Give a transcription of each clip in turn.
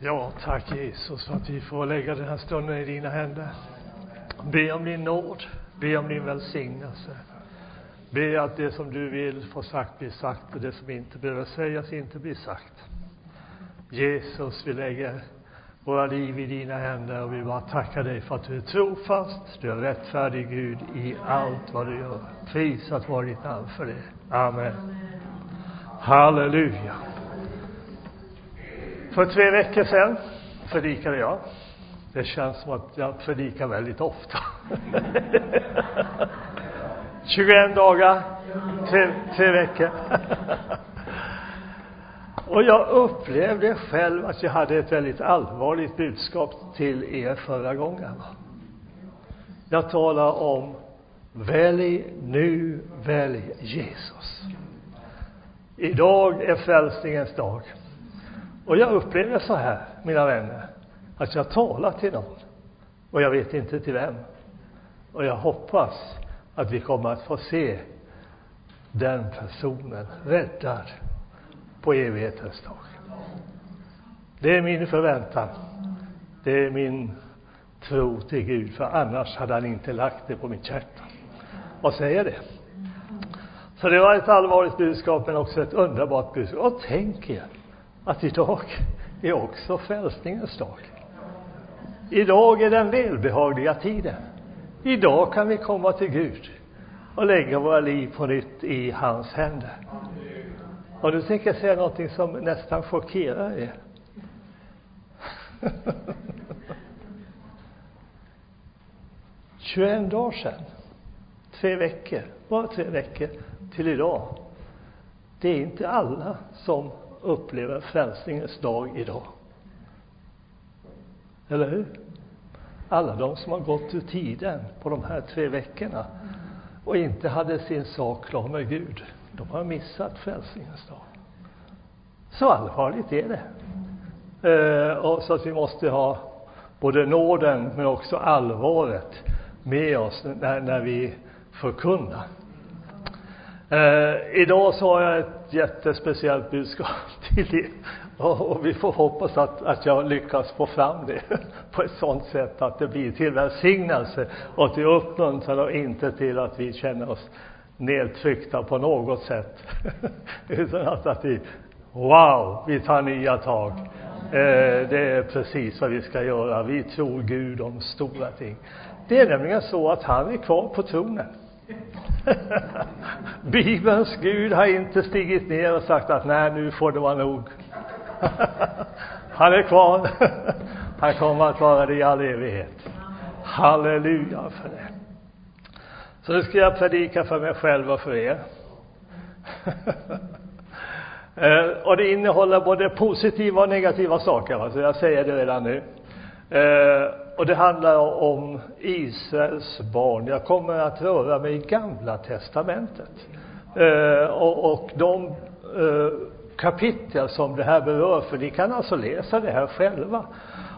Ja, tack Jesus för att vi får lägga den här stunden i dina händer. Be om din nåd, be om din välsignelse. Be att det som du vill få sagt blir sagt och det som inte behöver sägas inte blir sagt. Jesus, vi lägger våra liv i dina händer och vi bara tackar dig för att du är trofast, du är rättfärdig Gud i allt vad du gör. Prisat vare ditt namn för det. Amen. Halleluja. För tre veckor sedan predikade jag. Det känns som att jag predikar väldigt ofta. 21 dagar, tre, tre veckor. Och jag upplevde själv att jag hade ett väldigt allvarligt budskap till er förra gången. Jag talar om Välj nu, välj Jesus. Idag är frälsningens dag. Och jag upplever så här, mina vänner, att jag talar till någon. Och jag vet inte till vem. Och jag hoppas att vi kommer att få se den personen räddad på evighetens dag. Det är min förväntan. Det är min tro till Gud, för annars hade han inte lagt det på mitt hjärta. Och säger det. Så det var ett allvarligt budskap, men också ett underbart budskap. Och tänk er att idag är också frälsningens dag. Idag är den välbehagliga tiden. Idag kan vi komma till Gud och lägga våra liv på nytt i hans händer. Och nu tänker jag säga någonting som nästan chockerar er. 21 dagar sedan, tre veckor, bara tre veckor till idag. Det är inte alla som upplever frälsningens dag idag. Eller hur? Alla de som har gått ur tiden på de här tre veckorna och inte hade sin sak klar med Gud, de har missat frälsningens dag. Så allvarligt är det. Eh, och så att vi måste ha både nåden men också allvaret med oss när, när vi förkunnar. Eh, idag så har jag ett jättespeciellt budskap till er. Och, och vi får hoppas att, att jag lyckas få fram det på ett sådant sätt att det blir till välsignelse och till uppmuntran och inte till att vi känner oss nedtryckta på något sätt. Utan att, att vi, wow, vi tar nya tag. Eh, det är precis vad vi ska göra. Vi tror Gud om stora ting. Det är nämligen så att han är kvar på tronen. Bibelns Gud har inte stigit ner och sagt att nej, nu får det vara nog. Han är kvar. Han kommer att vara det i all evighet. Halleluja för det. Så nu ska jag predika för mig själv och för er. Eh, och det innehåller både positiva och negativa saker, så jag säger det redan nu. Eh, och det handlar om Israels barn. Jag kommer att röra mig i Gamla testamentet. Eh, och, och de eh, kapitel som det här berör, för ni kan alltså läsa det här själva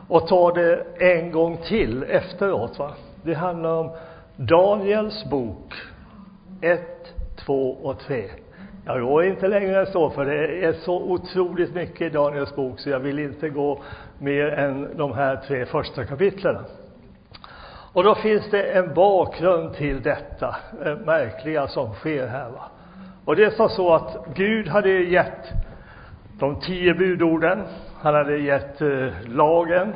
och ta det en gång till efteråt. Va? Det handlar om Daniels bok 1, 2 och 3. Jag går inte längre än så, för det är så otroligt mycket i Daniels bok, så jag vill inte gå mer än de här tre första kapitlen. Och då finns det en bakgrund till detta eh, märkliga som sker här. Va? Och det är så att Gud hade gett de tio budorden, han hade gett eh, lagen,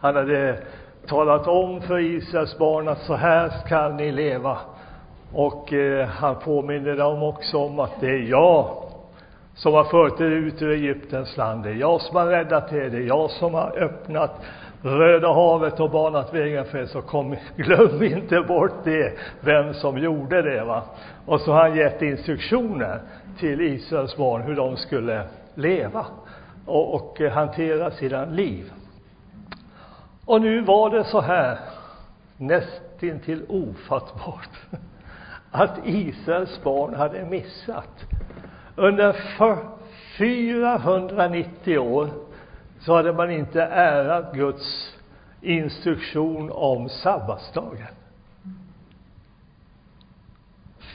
han hade talat om för Israels barn att så här ska ni leva. Och eh, han påminner dem också om att det är jag som har fört er ut ur Egyptens land. Det är jag som har räddat er. Det är jag som har öppnat Röda havet och banat vägen för er. Så kom, glöm inte bort det, vem som gjorde det. va. Och så har han gett instruktioner till Israels barn hur de skulle leva och, och hantera sina liv. Och nu var det så här, nästintill ofattbart att Israels barn hade missat. Under 490 år så hade man inte ärat Guds instruktion om sabbatsdagen.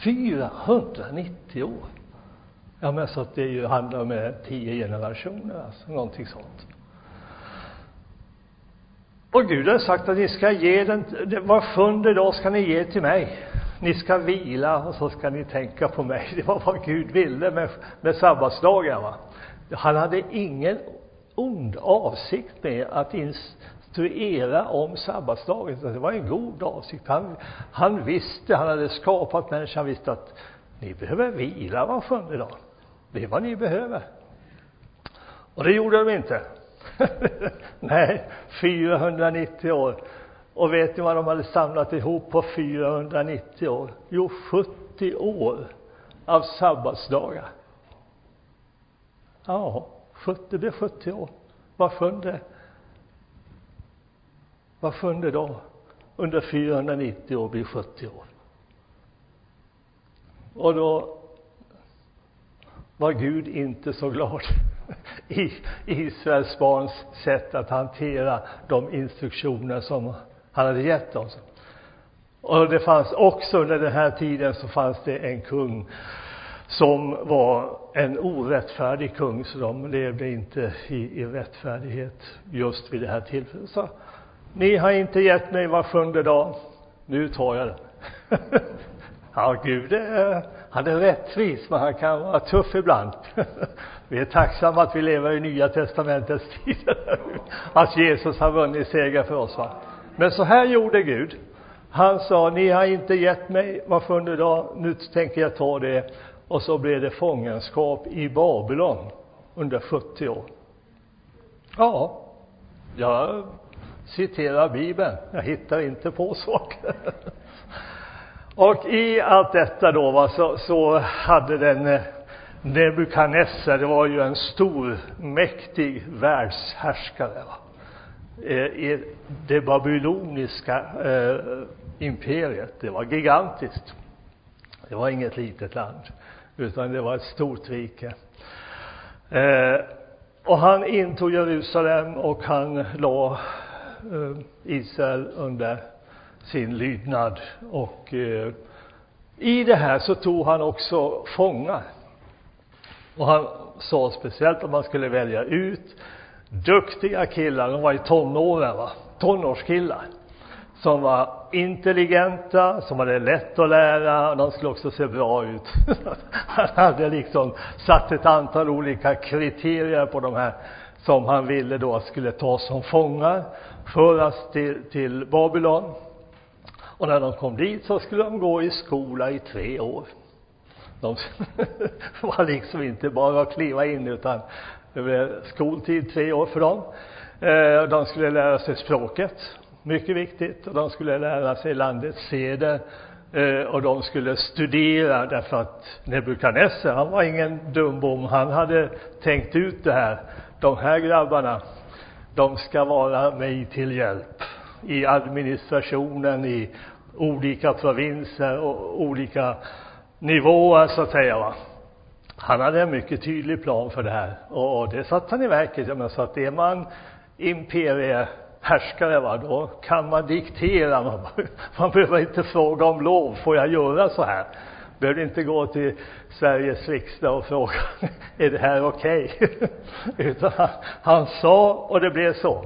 490 år! Ja, men så att det ju handlar om eh, tio generationer, alltså någonting sånt. Och Gud har sagt att ni ska ge den, var sjunde dag ska ni ge till mig. Ni ska vila och så ska ni tänka på mig. Det var vad Gud ville med, med sabbatsdagar. Va? Han hade ingen ond avsikt med att instruera om sabbatsdagen. Det var en god avsikt. Han, han visste, han hade skapat människan, visste att ni behöver vila var sjunde dag. Det är vad ni behöver. Och det gjorde de inte. Nej, 490 år. Och vet ni vad de hade samlat ihop på 490 år? Jo, 70 år av sabbatsdagar. Ja, 70, det blir 70 år. Var sjunde, var sjunde dag under 490 år blir 70 år. Och då var Gud inte så glad i Israels barns sätt att hantera de instruktioner som han hade gett oss. Och det fanns också under den här tiden så fanns det en kung som var en orättfärdig kung, så de levde inte i, i rättfärdighet just vid det här tillfället. Så, ni har inte gett mig var sjunde dag, nu tar jag den. ja, Gud är, han är rättvis, men han kan vara tuff ibland. vi är tacksamma att vi lever i Nya Testamentets tid, att Jesus har vunnit seger för oss. Va? Men så här gjorde Gud. Han sa, ni har inte gett mig vad sjunde dag, nu tänker jag ta det. Och så blev det fångenskap i Babylon under 70 år. Ja, jag citerar Bibeln. Jag hittar inte på saker. Och i allt detta då va, så, så hade den eh, Nebukadnessar, det var ju en stor, mäktig världshärskare. Va? Eh, det babyloniska eh, imperiet, det var gigantiskt. Det var inget litet land, utan det var ett stort rike. Eh, och han intog Jerusalem och han la eh, Israel under sin lydnad. Och eh, i det här så tog han också fångar. Och han sa speciellt att man skulle välja ut duktiga killar, de var i tonåren, va? tonårskillar, som var intelligenta, som hade lätt att lära, och de skulle också se bra ut. han hade liksom satt ett antal olika kriterier på de här som han ville då skulle tas som fångar, föras till, till Babylon. Och när de kom dit så skulle de gå i skola i tre år. De var liksom inte bara att kliva in utan det blev skoltid tre år för dem. Eh, de skulle lära sig språket, mycket viktigt, och de skulle lära sig landets seder eh, och de skulle studera därför att Nebukadnessar, han var ingen dumbom, han hade tänkt ut det här. De här grabbarna, de ska vara mig till hjälp i administrationen i olika provinser och olika nivåer så att säga. Va? Han hade en mycket tydlig plan för det här och det satte han i verket. Jag menar, så att är man imperiehärskare, va, då kan man diktera. Man, man behöver inte fråga om lov, får jag göra så här? Behöver inte gå till Sveriges riksdag och fråga, är det här okej? Okay? Utan han, han sa och det blev så.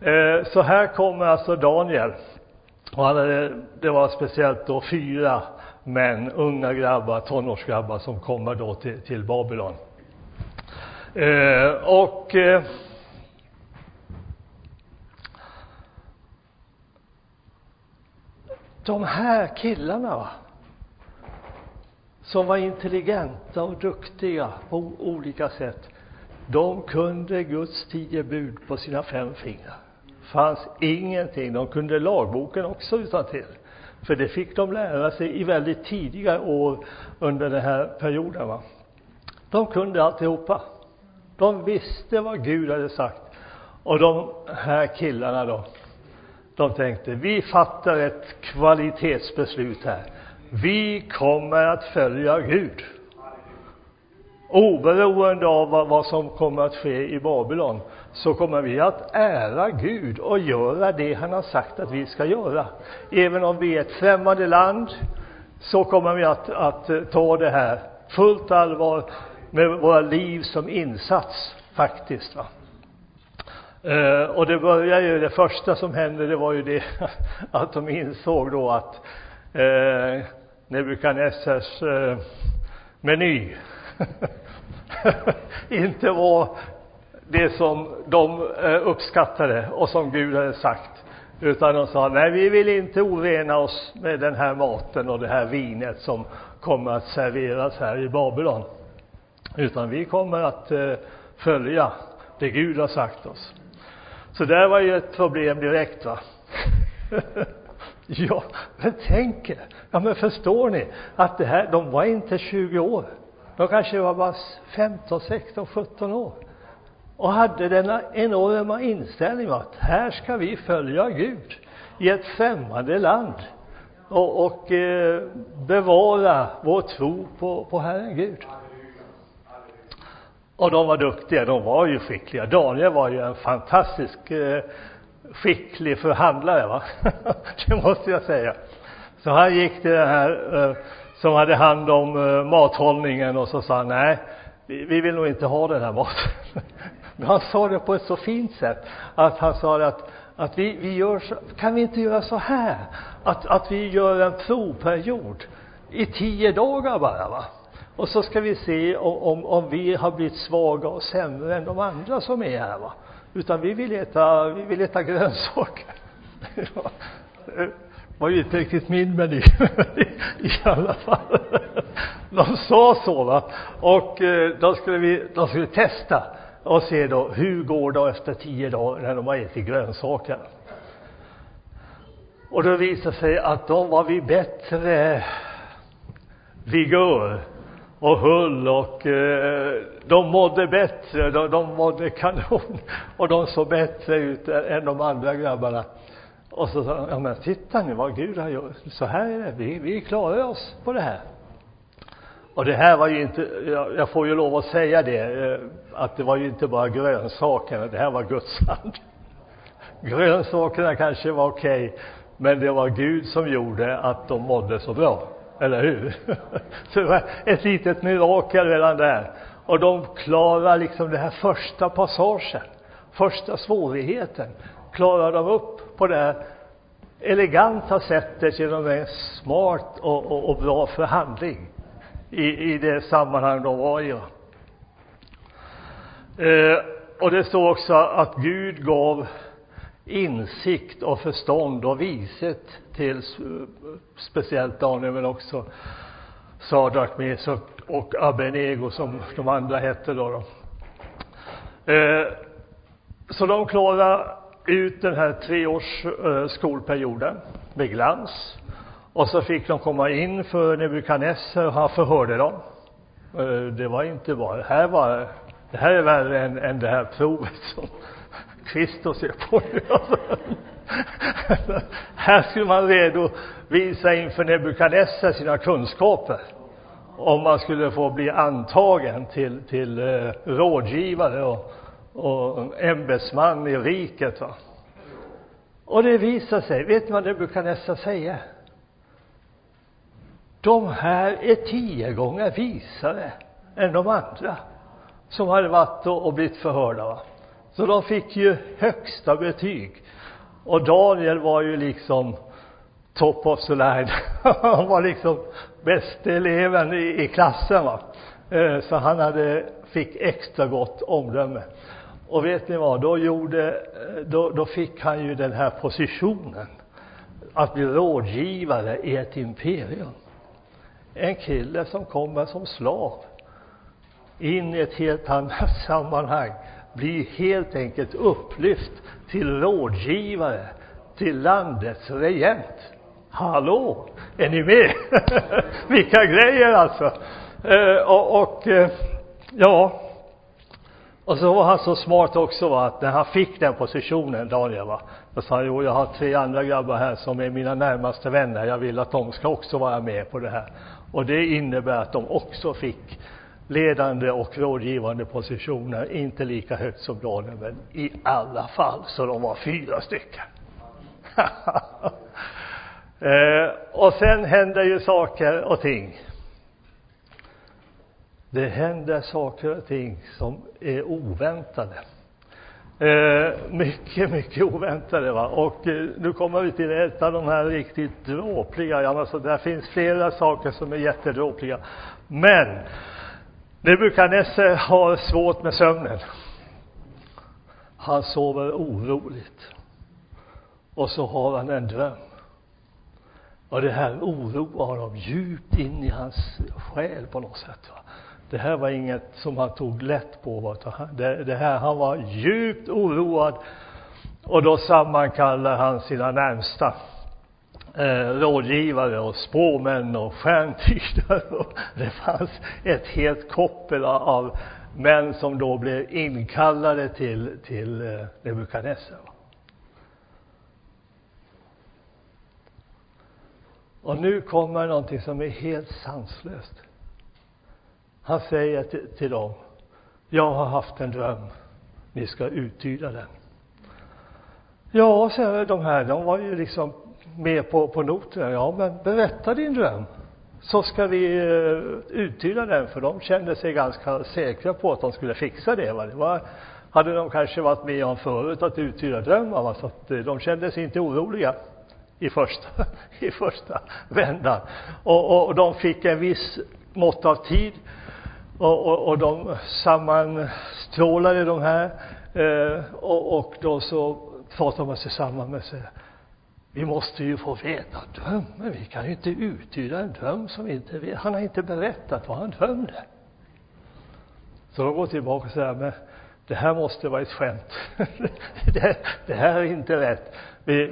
Eh, så här kommer alltså Daniel. Och han hade, det var speciellt då fyra män, unga grabbar, tonårsgrabbar som kommer då till, till Babylon. Eh, och eh, de här killarna va, som var intelligenta och duktiga på olika sätt, de kunde Guds tio bud på sina fem fingrar. fanns ingenting. De kunde lagboken också utan till. För det fick de lära sig i väldigt tidiga år under den här perioden. Va? De kunde alltihopa. De visste vad Gud hade sagt. Och de här killarna då, de tänkte, vi fattar ett kvalitetsbeslut här. Vi kommer att följa Gud. Oberoende av vad, vad som kommer att ske i Babylon så kommer vi att ära Gud och göra det han har sagt att vi ska göra. Även om vi är ett främmande land så kommer vi att, att eh, ta det här fullt allvar med våra liv som insats faktiskt. Va? Eh, och det började ju, det första som hände det var ju det att de insåg då att eh, Nebukadnessars eh, meny inte var det som de eh, uppskattade och som Gud hade sagt. Utan de sa, nej vi vill inte orena oss med den här maten och det här vinet som kommer att serveras här i Babylon. Utan vi kommer att eh, följa det Gud har sagt oss. Så där var ju ett problem direkt va. ja, men tänk er, ja men förstår ni att det här, de var inte 20 år. De kanske var bara 15, 16, 17 år. Och hade denna enorma inställning att här ska vi följa Gud i ett främmande land och, och eh, bevara vår tro på, på Herren Gud. Och de var duktiga, de var ju skickliga. Daniel var ju en fantastisk eh, skicklig förhandlare, va? det måste jag säga. Så han gick till den här eh, som hade hand om eh, mathållningen och så sa han, nej, vi, vi vill nog inte ha den här maten. Men han sa det på ett så fint sätt att han sa att, att vi, vi gör så, kan vi inte göra så här? Att, att vi gör en provperiod i tio dagar bara, va? Och så ska vi se om, om, om vi har blivit svaga och sämre än de andra som är här, va? Utan vi vill äta, vi vill äta grönsaker. Det var ju inte riktigt min meny i alla fall. De sa så va. Och eh, då skulle vi, då skulle vi testa och se då hur går det efter tio dagar när de har ätit grönsaker. Och då visade sig att de var vid bättre vigör och hull och eh, de mådde bättre, de, de mådde kanon och de såg bättre ut än de andra grabbarna. Och så sa de, ja men titta nu vad Gud har gjort, så här är det, vi, vi klarar oss på det här. Och det här var ju inte, jag, jag får ju lov att säga det, eh, att det var ju inte bara grönsakerna, det här var Guds hand. Grönsakerna kanske var okej, okay, men det var Gud som gjorde att de mådde så bra. Eller hur? Så det var ett litet mirakel redan där. Och de klarar liksom den här första passagen, första svårigheten, klarar de upp på det här eleganta sättet genom en smart och, och, och bra förhandling i, i det sammanhang de var i. Eh, och det står också att Gud gav insikt och förstånd och vishet till speciellt Daniel men också Sadrak, Mesuk och Abenego som de andra hette då. då. Eh, så de klarade ut den här treårs eh, skolperioden med glans. Och så fick de komma in för Nebukadnessar och han förhörde dem. Eh, det var inte bara, det här var, det här är värre än, än det här provet som Kristus är på nu. här skulle man redovisa inför Nebukadnessar sina kunskaper. Om man skulle få bli antagen till, till eh, rådgivare och, och ämbetsman i riket. Va? Och det visar sig, vet ni vad Nebukadnessar säger? De här är tio gånger visare än de andra som hade varit och, blivit förhörda. Va? Så de fick ju högsta betyg. Och Daniel var ju liksom top of the line. Han var liksom bästa eleven i, i klassen. Va? Eh, så han hade, fick extra gott omdöme. Och vet ni vad, då, gjorde, eh, då, då fick han ju den här positionen att bli rådgivare i ett imperium. En kille som kommer som slav in i ett helt annat sammanhang blir helt enkelt upplyft till rådgivare till landets regent. Hallå, är ni med? Vilka grejer alltså! Eh, och, och eh, ja, och så var han så smart också va, att när han fick den positionen, Daniel, va, då sa han, jo, jag har tre andra grabbar här som är mina närmaste vänner, jag vill att de ska också vara med på det här. Och det innebär att de också fick ledande och rådgivande positioner, inte lika högt som Daniel, men i alla fall så de var fyra stycken. eh, och sen händer ju saker och ting. Det händer saker och ting som är oväntade. Eh, mycket, mycket oväntade va. Och eh, nu kommer vi till ett av de här riktigt dråpliga. Alltså, där finns flera saker som är jättedråpliga. Men Nebukadnessar har svårt med sömnen. Han sover oroligt. Och så har han en dröm. Och det här oroar honom djupt in i hans själ på något sätt. Va? Det här var inget som han tog lätt på. Det, det här, han var djupt oroad. Och då sammankallar han sina närmsta eh, rådgivare och spåmän och stjärntydare. Det fanns ett helt koppel av män som då blev inkallade till, till eh, Nebukadnessar. Och nu kommer någonting som är helt sanslöst. Han säger till, till dem, jag har haft en dröm, ni ska uttyda den. Ja, säger de här, de var ju liksom med på, på noterna. Ja, men berätta din dröm, så ska vi eh, uh, uttyda den, för de kände sig ganska säkra på att de skulle fixa det. Va? Det var, hade de kanske varit med om förut, att uttyda drömmar, va? så att uh, de kände sig inte oroliga i första, i första vändan. Och, och, och de fick en viss mått av tid och, och, och de sammanstrålade de här eh, och, och då så pratade man sig samman med sig. Vi måste ju få veta drömmen. Vi kan ju inte uttyda en dröm som vi inte vet. Han har inte berättat vad han drömde. Så de går tillbaka och säger, men det här måste vara ett skämt. det, det här är inte rätt. Vi,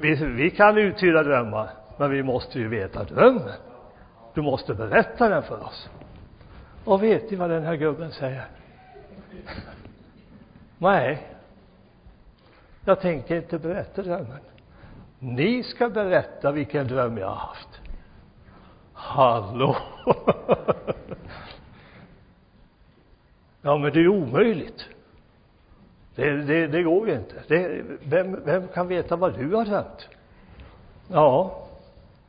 vi, vi kan uttyda drömmar, men vi måste ju veta drömmen. Du måste berätta den för oss. Och vet ni vad den här gubben säger? Nej, jag tänker inte berätta drömmen. Ni ska berätta vilken dröm jag har haft. Hallå! ja, men det är omöjligt. Det, det, det går ju inte. Det, vem, vem kan veta vad du har drömt? Ja,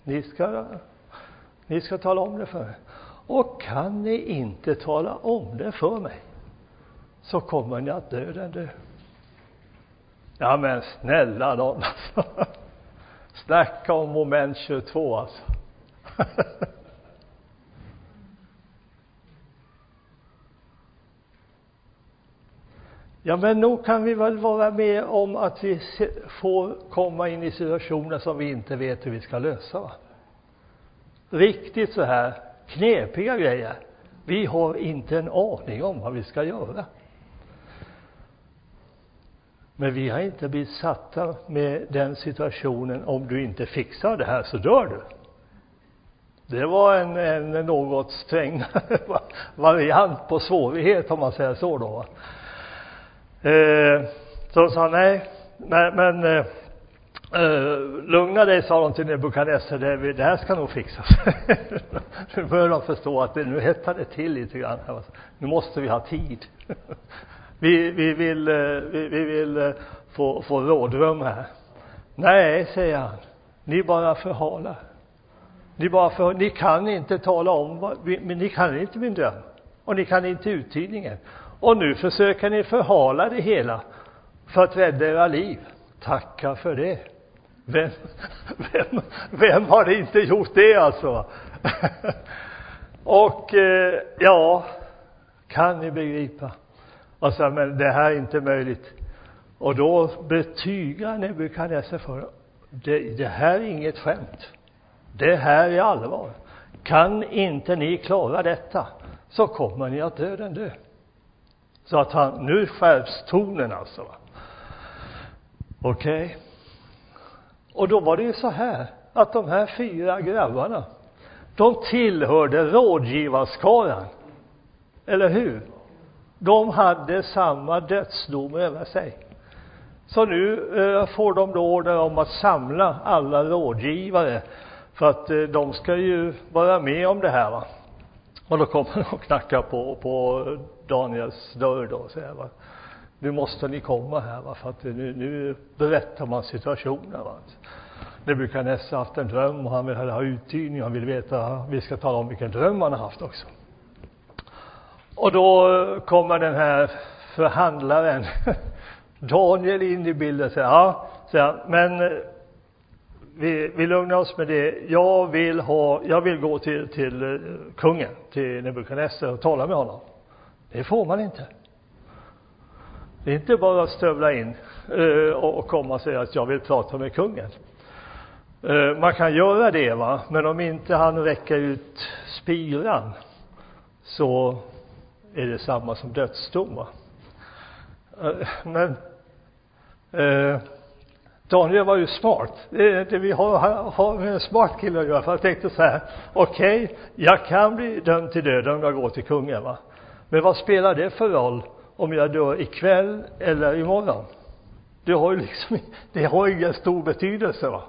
ni ska, ni ska tala om det för mig. Och kan ni inte tala om det för mig, så kommer ni att dö den dö. Ja, men snälla nån alltså. Snacka om moment 22 alltså. Ja, men nog kan vi väl vara med om att vi får komma in i situationer som vi inte vet hur vi ska lösa. Va? Riktigt så här knepiga grejer. Vi har inte en aning om vad vi ska göra. Men vi har inte blivit satta med den situationen, om du inte fixar det här så dör du. Det var en, en något strängare variant på svårighet, om man säger så då. Eh, så sa nej, men, men Uh, lugna dig, sa de till Nebukadnessar, det, det här ska nog fixas. nu börjar de förstå att det, nu hettar det till lite grann. Nu måste vi ha tid. vi, vi vill, eh, vi, vi vill eh, få, få rådrum här. Nej, säger han, ni bara förhalar. Ni bara för, ni kan inte tala om vad, men ni kan inte min dröm. Och ni kan inte uttydningen. Och nu försöker ni förhala det hela för att rädda era liv. Tacka för det. Vem, vem, vem har inte gjort det alltså? och eh, ja, kan ni begripa? Och Alltså, men det här är inte möjligt. Och då betygar Nebukadnessar för det, det här är inget skämt. Det här är allvar. Kan inte ni klara detta så kommer ni att döden dö. Så att han, nu skärps tonen alltså. Okej? Okay. Och då var det ju så här att de här fyra grabbarna, de tillhörde rådgivarskaran. Eller hur? De hade samma dödsdom över sig. Så nu eh, får de då order om att samla alla rådgivare för att eh, de ska ju vara med om det här va. Och då kommer de och knackar på, på Daniels dörr då och säger va, nu måste ni komma här va, för att nu, nu berättar man situationen va. Nebukadnessar haft en dröm och han vill ha uttydning, han vill veta, vi ska tala om vilken dröm han har haft också. Och då kommer den här förhandlaren Daniel in i bilden säger ja, säger men vi, vi lugnar oss med det. Jag vill ha, jag vill gå till, till eh, kungen, till Nebukadnessar och tala med honom. Det får man inte. Det är inte bara att stövla in eh, och komma och säga att jag vill prata med kungen. Eh, man kan göra det, va, men om inte han räcker ut spiran så är det samma som dödsdom. Va? Eh, men eh, Daniel var ju smart. Det, det vi har, har med en smart kille att göra. För jag tänkte så här, okej, okay, jag kan bli dömd till döden om jag går till kungen. Va? Men vad spelar det för roll om jag dör ikväll eller imorgon? Det har ju liksom, det har ingen stor betydelse. Va?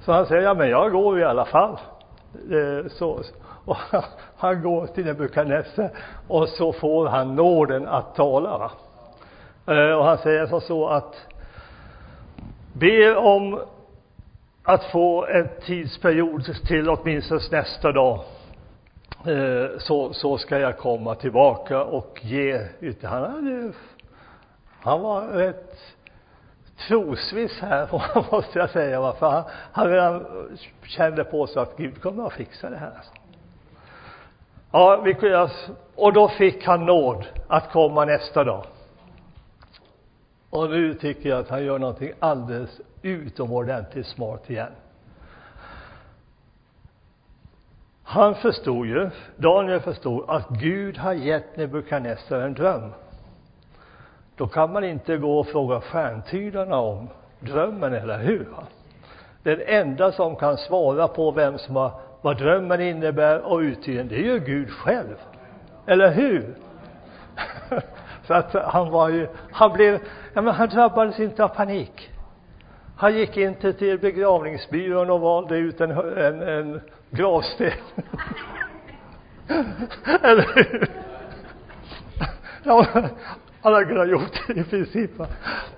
Så han säger, ja men jag går i alla fall. Eh, så, och han går till Nebukadnessar och så får han nåden att tala. Va? Eh, och han säger så, så att be om att få en tidsperiod till åtminstone nästa dag Eh, så, så ska jag komma tillbaka och ge. Han, hade, han var rätt trosviss här, måste jag säga. Va? För han, han redan kände på sig att Gud kommer att fixa det här. Ja, vi, och då fick han nåd att komma nästa dag. Och nu tycker jag att han gör någonting alldeles utomordentligt smart igen. Han förstod ju, Daniel förstod, att Gud har gett Nebukadnessar en dröm. Då kan man inte gå och fråga stjärntydarna om drömmen, eller hur? Den enda som kan svara på vem som har, vad drömmen innebär och uttydningen, det är ju Gud själv. Eller hur? För att han var ju, han blev, ja men han drabbades inte av panik. Han gick inte till begravningsbyrån och valde ut en, en, en gravsten. Eller hur? Ja, han hade kunnat gjort det i princip.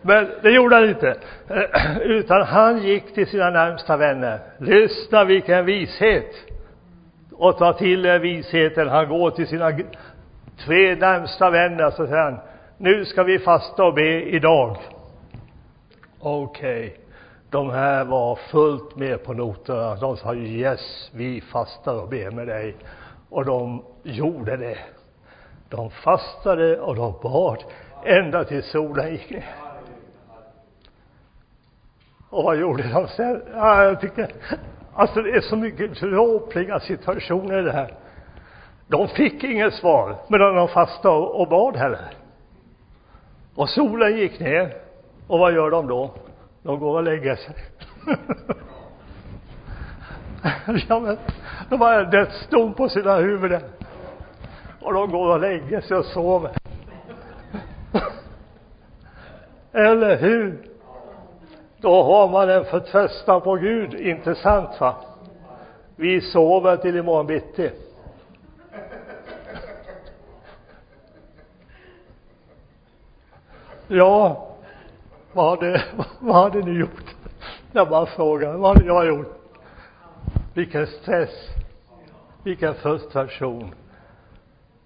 Men det gjorde han inte. Utan han gick till sina närmsta vänner. Lyssna vilken vishet! Och ta till er visheten. Han går till sina tre närmsta vänner så säger han, nu ska vi fasta och be idag. Okej. Okay. De här var fullt med på noterna. De sa yes, vi fastar och ber med dig. Och de gjorde det. De fastade och de bad ända till solen gick ner. Och vad gjorde de sen? Ja, jag tycker, alltså det är så mycket dråpliga situationer i det här. De fick inget svar, medan de fastade och bad heller. Och solen gick ner. Och vad gör de då? De går och lägger sig. ja, men de har en dödsdom på sina huvuden. Och de går och lägger sig och sover. Eller hur? Då har man en förtröstan på Gud, inte sant va? Vi sover till imorgon bitti. Ja, vad hade, vad hade ni gjort? Jag bara frågar, vad hade jag gjort? Vilken stress, vilken frustration.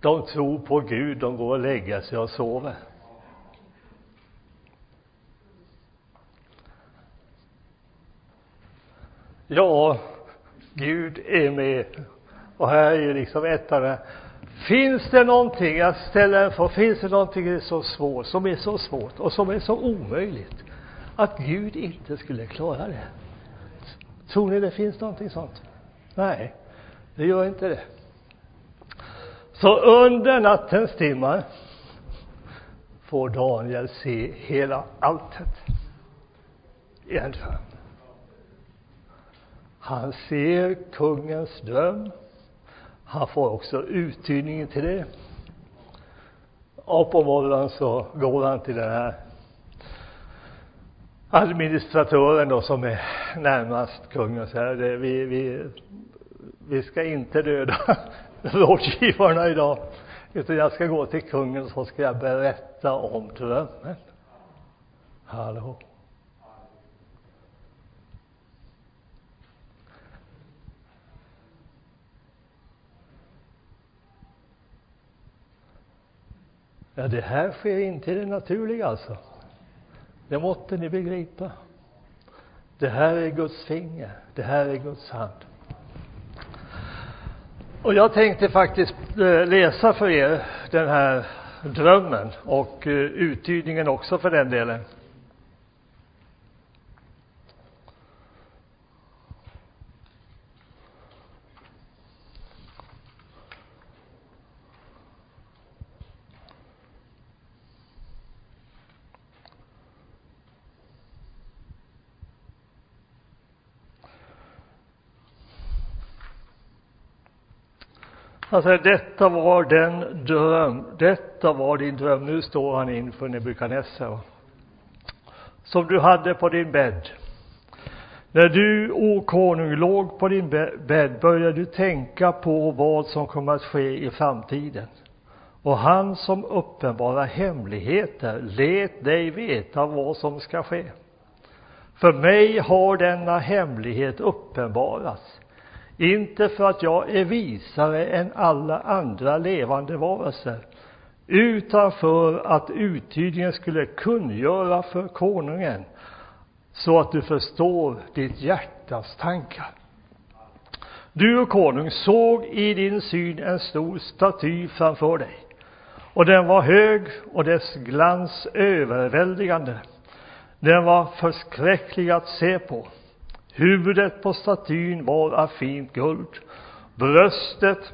De tror på Gud, de går och lägger sig och sover. Ja, Gud är med. Och här är ju liksom ett av de Finns det någonting, jag ställer en fråga, finns det någonting som är så svårt, som är så svårt och som är så omöjligt att Gud inte skulle klara det? Tror ni det finns någonting sånt? Nej, det gör inte det. Så under nattens timmar får Daniel se hela alltet i en dröm. Han ser kungens dröm han får också uttydningen till det. Och på morgonen så går han till den här administratören då som är närmast kungen och säger det, vi, vi, vi ska inte döda rådgivarna idag utan jag ska gå till kungen så ska jag berätta om drömmen. Hallå? Ja, det här sker inte i det naturliga alltså. Det måtte ni begripa. Det här är Guds finger. Det här är Guds hand. Och jag tänkte faktiskt eh, läsa för er den här drömmen och eh, uttydningen också för den delen. Han säger, detta var den dröm, detta var din dröm. Nu står han inför Nebukadnessar. Som du hade på din bädd. När du, o konung, låg på din bädd började du tänka på vad som kommer att ske i framtiden. Och han som uppenbarar hemligheter lät dig veta vad som ska ske. För mig har denna hemlighet uppenbarats inte för att jag är visare än alla andra levande varelser, utan för att uttydningen skulle kungöra för konungen, så att du förstår ditt hjärtas tankar. Du, och konung, såg i din syn en stor staty framför dig, och den var hög och dess glans överväldigande. Den var förskräcklig att se på Huvudet på statyn var av fint guld, bröstet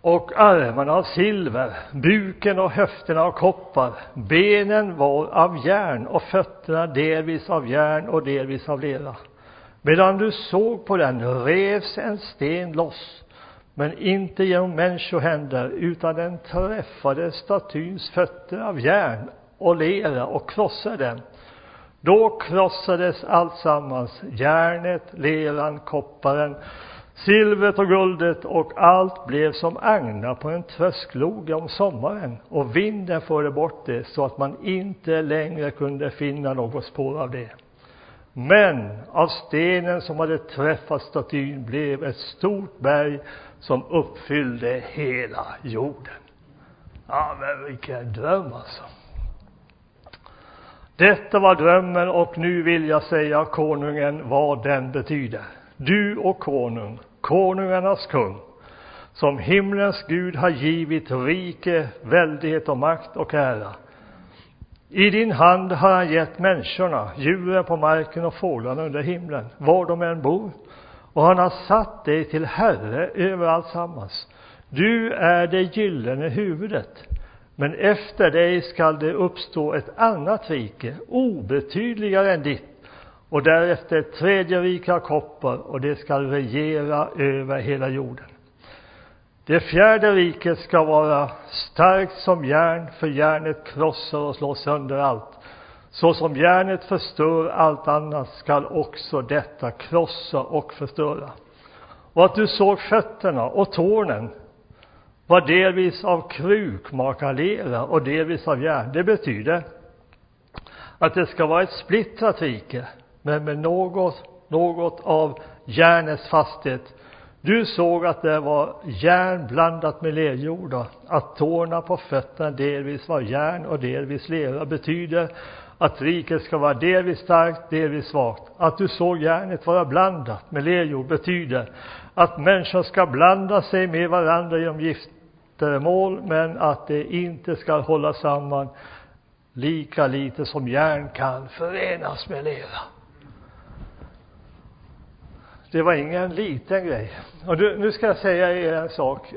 och armarna av silver, buken och höfterna av koppar, benen var av järn och fötterna delvis av järn och delvis av lera. Medan du såg på den revs en sten loss, men inte genom människohänder, utan den träffade statyns fötter av järn och lera och krossade den då krossades alltsammans, järnet, leran, kopparen, silvret och guldet och allt blev som agnar på en tröskloge om sommaren och vinden förde bort det så att man inte längre kunde finna något spår av det. Men av stenen som hade träffat statyn blev ett stort berg som uppfyllde hela jorden. Ja, men vilken dröm alltså. Detta var drömmen och nu vill jag säga konungen vad den betyder. Du och konung, konungarnas kung, som himlens Gud har givit rike, väldighet och makt och ära. I din hand har han gett människorna, djuren på marken och fåglarna under himlen, var de än bor. Och han har satt dig till herre över alltsammans. Du är det gyllene huvudet. Men efter dig skall det uppstå ett annat rike, obetydligare än ditt, och därefter ett tredje rike av koppar, och det skall regera över hela jorden. Det fjärde riket ska vara starkt som järn, för järnet krossar och slår sönder allt. Så som järnet förstör allt annat skall också detta krossa och förstöra. Och att du såg fötterna och tårnen var delvis av krukmakarlera och delvis av järn. Det betyder att det ska vara ett splittrat rike, men med något, något av järnets fasthet. Du såg att det var järn blandat med lerjorda, att tårna på fötterna delvis var järn och delvis lera, betyder att riket ska vara delvis starkt, delvis svagt. Att du såg järnet vara blandat med lerjord betyder att människor ska blanda sig med varandra genom gift giftermål, men att det inte ska hålla samman lika lite som järn kan förenas med lera. Det var ingen liten grej. Och du, nu ska jag säga er en sak,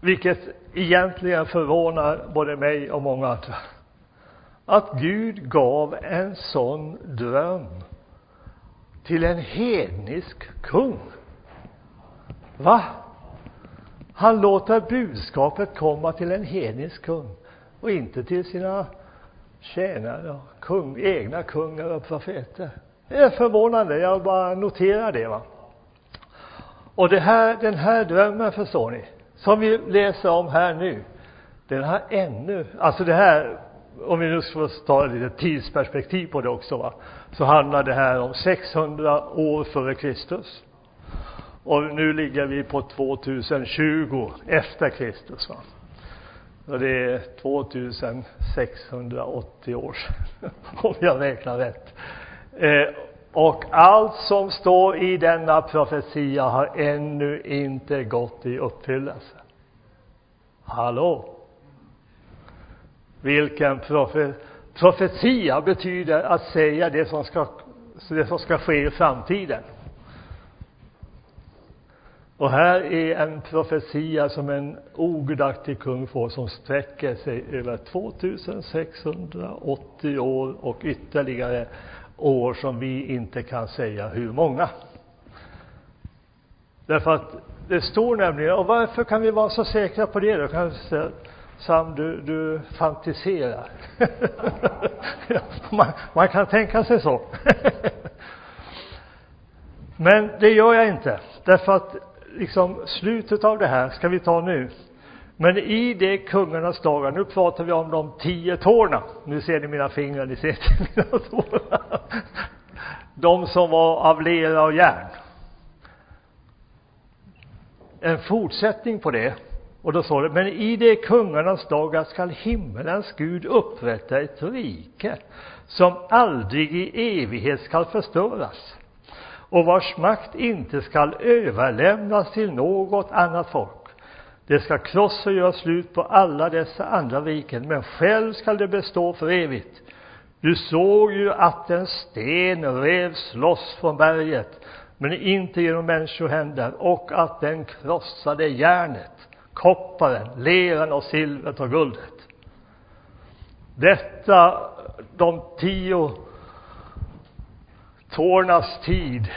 vilket egentligen förvånar både mig och många andra. Att Gud gav en sån dröm till en hednisk kung. Va? Han låter budskapet komma till en hednisk kung och inte till sina tjänare och kung, egna kungar och profeter. Det är förvånande, jag bara noterar det. Va? Och det här, den här drömmen, förstår ni, som vi läser om här nu, den har ännu, alltså det här om vi nu ska ta lite tidsperspektiv på det också, va, så handlar det här om 600 år före Kristus. Och nu ligger vi på 2020 efter Kristus. Va. Och det är 2680 år sedan, om jag räknar rätt. Eh, och allt som står i denna profetia har ännu inte gått i uppfyllelse. Hallå? Vilken profe profetia betyder att säga det som ska, det som ska ske i framtiden. Och här är en profetia som en ogudaktig kung får som sträcker sig över 2680 år och ytterligare år som vi inte kan säga hur många. Därför att det står nämligen, och varför kan vi vara så säkra på det då? Kan jag säga, Sam, du, du fantiserar. man, man kan tänka sig så. Men det gör jag inte, därför att liksom slutet av det här ska vi ta nu. Men i det kungarnas dagar, nu pratar vi om de tio tårna. Nu ser ni mina fingrar, ni ser inte mina tår. De som var av lera och järn. En fortsättning på det. Och då står det, men i de kungarnas dagar skall himmelens Gud upprätta ett rike som aldrig i evighet skall förstöras och vars makt inte skall överlämnas till något annat folk. Det skall krossa och göra slut på alla dessa andra riken, men själv skall det bestå för evigt. Du såg ju att en sten revs loss från berget, men inte genom människohänder, och att den krossade järnet, kopparen, leran och silvret och guldet. Detta, de tio tårnas tid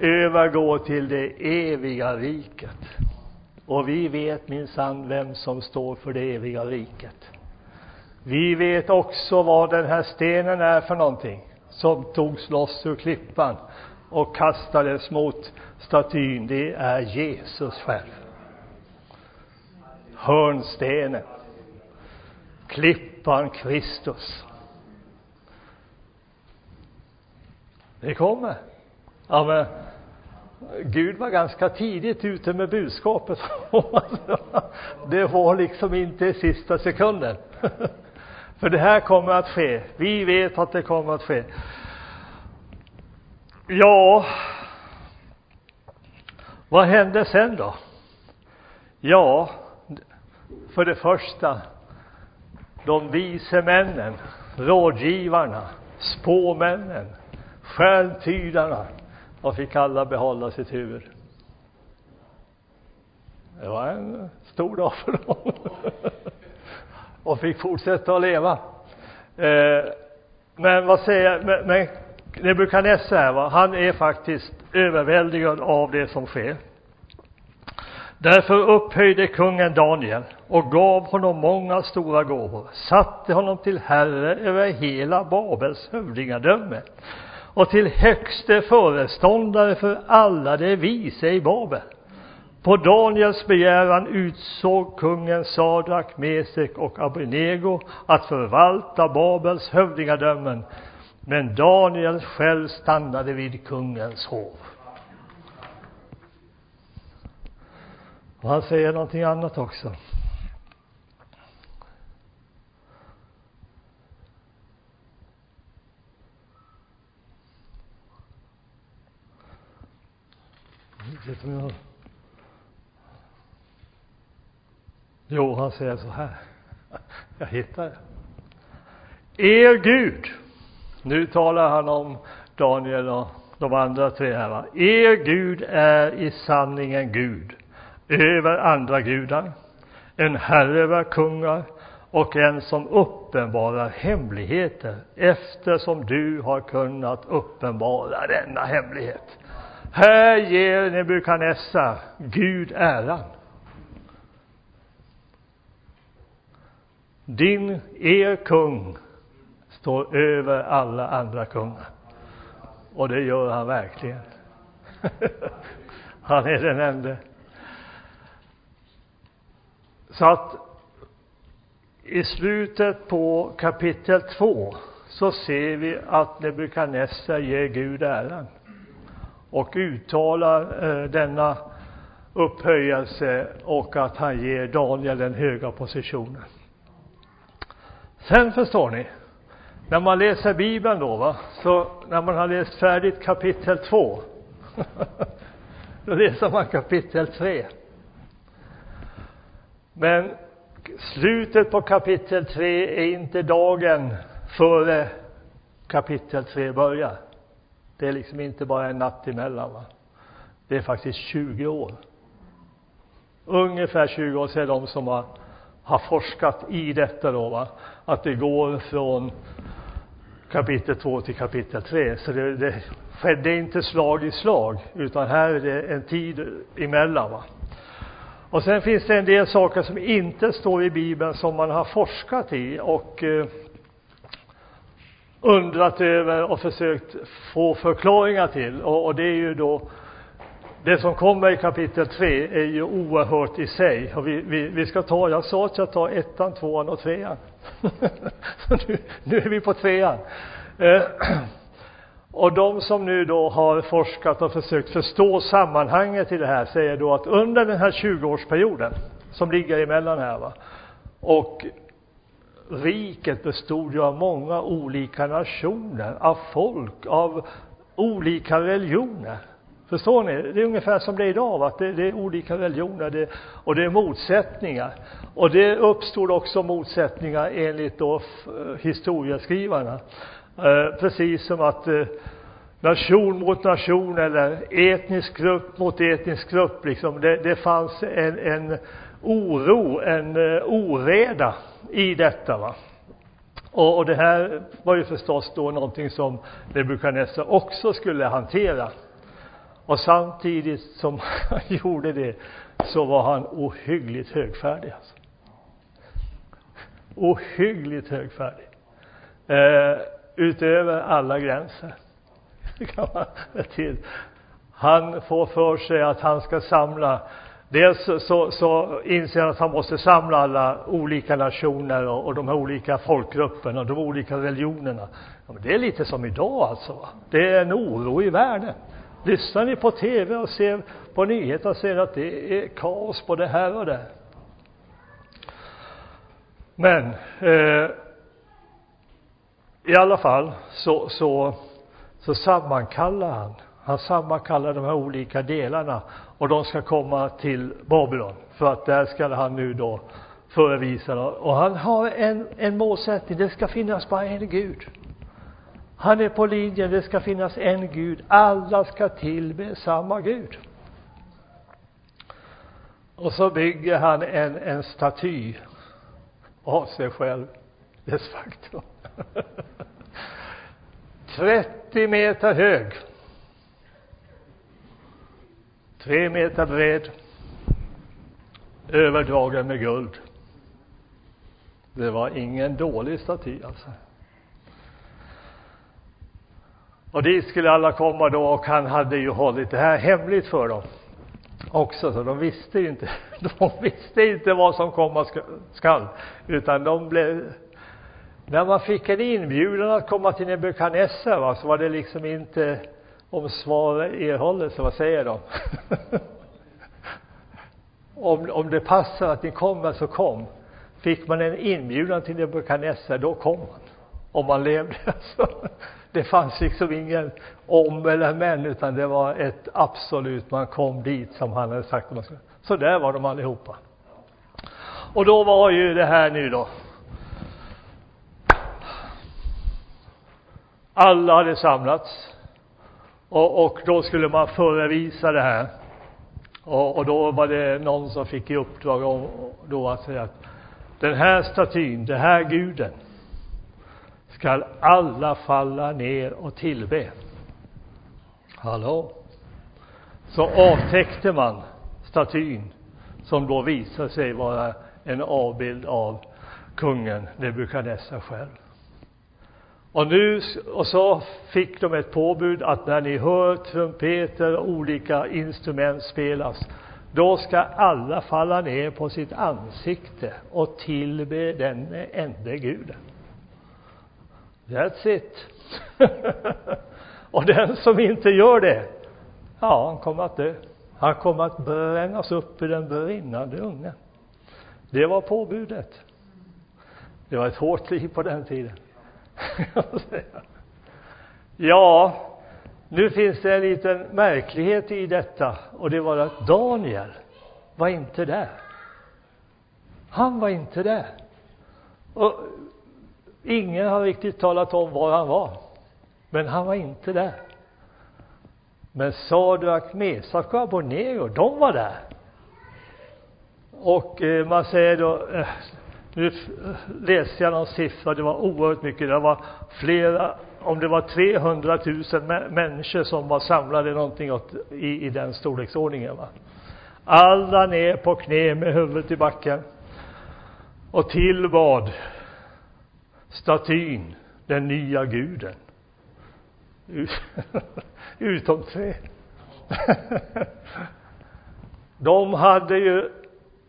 övergår till det eviga riket. Och vi vet minsann vem som står för det eviga riket. Vi vet också vad den här stenen är för någonting som togs loss ur klippan och kastades mot statyn. Det är Jesus själv. Hörnstenen. Klippan Kristus. Det kommer. Ja, men Gud var ganska tidigt ute med budskapet. det var liksom inte i sista sekunden. För det här kommer att ske. Vi vet att det kommer att ske. Ja, vad hände sen då? Ja, för det första, de vise männen, rådgivarna, spåmännen, stjärntydarna och fick alla behålla sitt huvud. Det var en stor dag för dem. och fick fortsätta att leva. Eh, men vad säger jag, men, men Nebukadnessar va, han är faktiskt överväldigad av det som sker. Därför upphöjde kungen Daniel och gav honom många stora gåvor, satte honom till herre över hela Babels hövdingadöme och till högste föreståndare för alla de vise i Babel. På Daniels begäran utsåg kungen Sadrak, Mesek och Abednego att förvalta Babels hövdingadömen, men Daniel själv stannade vid kungens hov. Och han säger någonting annat också. Det som jag... Jo, han säger så här. Jag hittar det. Er Gud. Nu talar han om Daniel och de andra tre här. Va? Er Gud är i sanningen Gud över andra gudar, en herre över kungar och en som uppenbarar hemligheter eftersom du har kunnat uppenbara denna hemlighet. Här ger Nebukadnessar Gud äran. Din, er kung, står över alla andra kungar. Och det gör han verkligen. han är den enda. Så att i slutet på kapitel 2 så ser vi att Nebukadnessar ger Gud äran och uttalar eh, denna upphöjelse och att han ger Daniel den höga positionen. Sen förstår ni, när man läser Bibeln då, va, så när man har läst färdigt kapitel 2, då läser man kapitel 3. Men slutet på kapitel 3 är inte dagen före kapitel 3 börjar. Det är liksom inte bara en natt emellan. Va? Det är faktiskt 20 år. Ungefär 20 år sedan de som har, har forskat i detta då, va? att det går från kapitel 2 till kapitel 3. Så det, det skedde inte slag i slag, utan här är det en tid emellan. Va? Och sen finns det en del saker som inte står i Bibeln som man har forskat i och eh, undrat över och försökt få förklaringar till. Och, och, det är ju då det som kommer i kapitel 3 är ju oerhört i sig. Och vi, vi, vi ska ta, jag sa att jag tar ettan, tvåan och trean. Så nu, nu är vi på trean. Eh, och de som nu då har forskat och försökt förstå sammanhanget i det här säger då att under den här 20-årsperioden som ligger emellan här va, och riket bestod ju av många olika nationer, av folk, av olika religioner. Förstår ni? Det är ungefär som det är idag, va? Det, det är olika religioner det, och det är motsättningar. Och det uppstod också motsättningar enligt då historieskrivarna. Eh, precis som att eh, nation mot nation eller etnisk grupp mot etnisk grupp, liksom. det, det fanns en, en oro, en eh, oreda i detta. Va? Och, och det här var ju förstås då någonting som Nebukadnessar också skulle hantera. Och samtidigt som han gjorde det så var han ohyggligt högfärdig. Alltså. Ohyggligt högfärdig. Eh, utöver alla gränser. kan man till. Han får för sig att han ska samla Dels så, så, inser han att han måste samla alla olika nationer och, och de här olika folkgrupperna och de olika religionerna. Ja, men det är lite som idag alltså. Det är en oro i världen. Lyssnar ni på tv och ser på nyheter och ser att det är kaos på det här och där. Men eh, i alla fall så, så, så sammankallar han han sammankallar de här olika delarna och de ska komma till Babylon för att där ska han nu då förevisa och han har en, en målsättning, det ska finnas bara en Gud. Han är på linjen, det ska finnas en Gud, alla ska tillbe samma Gud. Och så bygger han en, en staty av sig själv, dess faktum. 30 meter hög tre meter bred, överdragen med guld. Det var ingen dålig staty alltså. Och dit skulle alla komma då och han hade ju hållit det här hemligt för dem också, så de visste inte, de visste inte vad som komma skall, utan de blev när man fick en inbjudan att komma till Nebukadnessar så var det liksom inte om svar erhålles, vad säger de? om, om det passar att ni kommer så kom. Fick man en inbjudan till Nebukadnessar, då kom man. Om man levde. alltså. det fanns liksom ingen om eller men, utan det var ett absolut, man kom dit som han hade sagt att man skulle. Så där var de allihopa. Och då var ju det här nu då. Alla hade samlats. Och, och då skulle man förevisa det här. Och, och då var det någon som fick i uppdrag om, då att säga att den här statyn, den här guden, skall alla falla ner och tillbe. Hallå? Så avtäckte man statyn som då visade sig vara en avbild av kungen Nebukadnessar själv. Och nu, och så fick de ett påbud att när ni hör trumpeter och olika instrument spelas, då ska alla falla ner på sitt ansikte och tillbe den enda guden. That's it. och den som inte gör det, ja, han kommer att dö. Han kommer att brännas upp i den brinnande ugnen. Det var påbudet. Det var ett hårt liv på den tiden. ja, nu finns det en liten märklighet i detta och det var att Daniel var inte där. Han var inte där. Och ingen har riktigt talat om var han var. Men han var inte där. Men Sadrak, Mesak och Abonero, de var där. Och eh, man säger då, eh, nu läste jag någon siffra, det var oerhört mycket, det var flera, om det var 300 000 människor som var samlade någonting åt, i, i den storleksordningen. Va? Alla ner på knä med huvudet i backen och till vad? statyn, den nya guden. Utom tre. De hade ju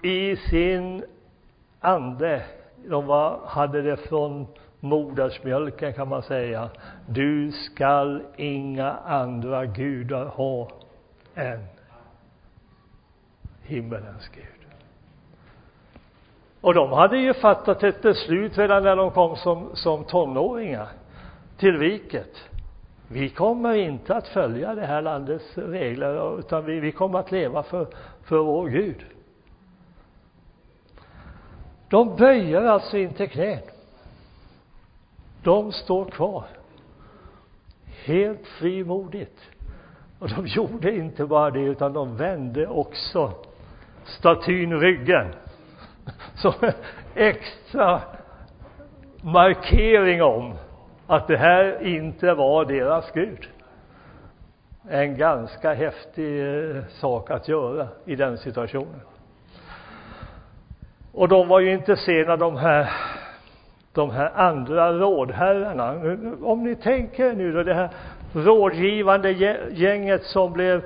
i sin ande, de var, hade det från modersmjölken kan man säga. Du skall inga andra gudar ha än himmelens Gud. Och de hade ju fattat ett beslut redan när de kom som, som tonåringar till riket. Vi kommer inte att följa det här landets regler, utan vi, vi kommer att leva för, för vår Gud. De böjer alltså inte knän. De står kvar. Helt frimodigt. Och de gjorde inte bara det, utan de vände också statyn ryggen. Som en extra markering om att det här inte var deras Gud. En ganska häftig eh, sak att göra i den situationen. Och de var ju inte sena de här de här andra rådherrarna. Om ni tänker nu då det här rådgivande gänget som blev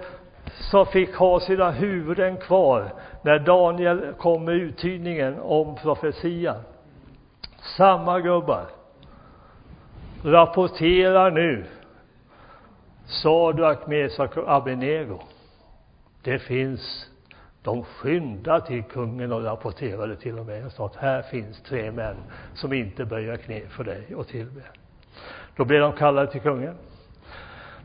som fick ha sina huvuden kvar när Daniel kom med uttydningen om profetian. Samma gubbar rapporterar nu Sadrak, Mesak och Abenego. Det finns de skyndade till kungen och rapporterade till och med och sa att här finns tre män som inte böjer knä för dig och tillber. Då blev de kallade till kungen.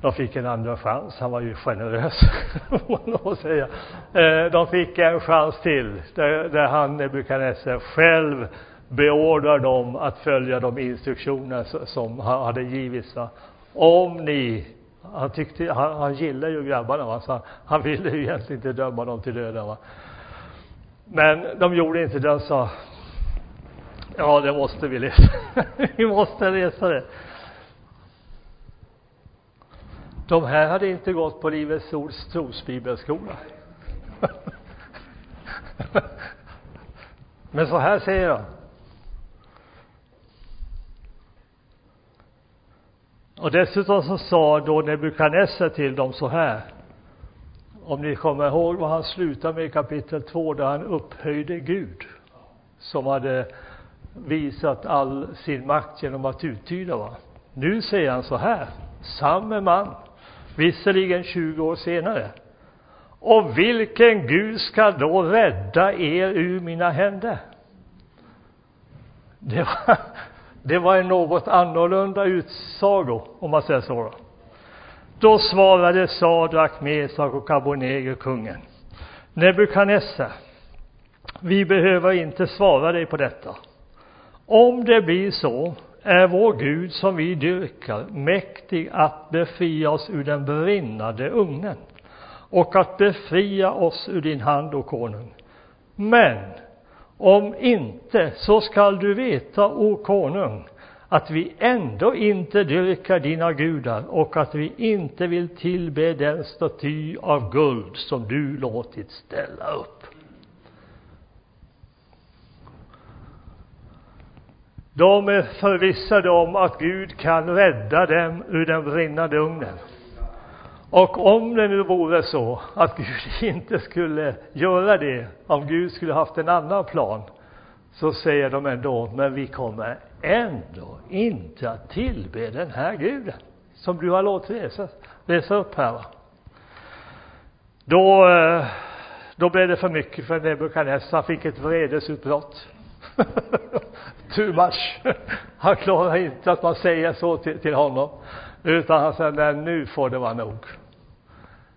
De fick en andra chans. Han var ju generös, får man säga. Eh, de fick en chans till, där, där han, Nebukadnessar, själv beordrar dem att följa de instruktioner som hade givits. Om ni han tyckte, han, han gillade ju grabbarna va, så han, ville ju egentligen inte döma dem till döden va. Men de gjorde inte det, sa, ja det måste vi läsa, vi måste läsa det. De här hade inte gått på Livets Ords trosbibelskola. Men så här säger han. Och dessutom så sa då Nebukadnessar till dem så här. Om ni kommer ihåg vad han slutar med i kapitel 2 där han upphöjde Gud. Som hade visat all sin makt genom att uttyda. Va? Nu säger han så här. Samme man. Visserligen 20 år senare. Och vilken Gud ska då rädda er ur mina händer? Det var, det var en något annorlunda utsago, om man säger så. Då svarade Sadrak, Mesak och Abonnego kungen. Nebukadnessar, vi behöver inte svara dig på detta. Om det blir så är vår Gud som vi dyrkar mäktig att befria oss ur den brinnande ugnen och att befria oss ur din hand, o konung. Men om inte, så skall du veta, o konung, att vi ändå inte dyrkar dina gudar och att vi inte vill tillbe den staty av guld som du låtit ställa upp. De är förvissade om att Gud kan rädda dem ur den brinnande ugnen. Och om det nu vore så att Gud inte skulle göra det, om Gud skulle haft en annan plan, så säger de ändå, men vi kommer ändå inte att tillbe den här guden som du har låtit läsa, läsa upp här. Va? Då, eh, då blev det för mycket för Nebukadnessar, han fick ett vredesutbrott. Too much. Han klarar inte att man säger så till, till honom. Utan han säger, nej nu får det vara nog.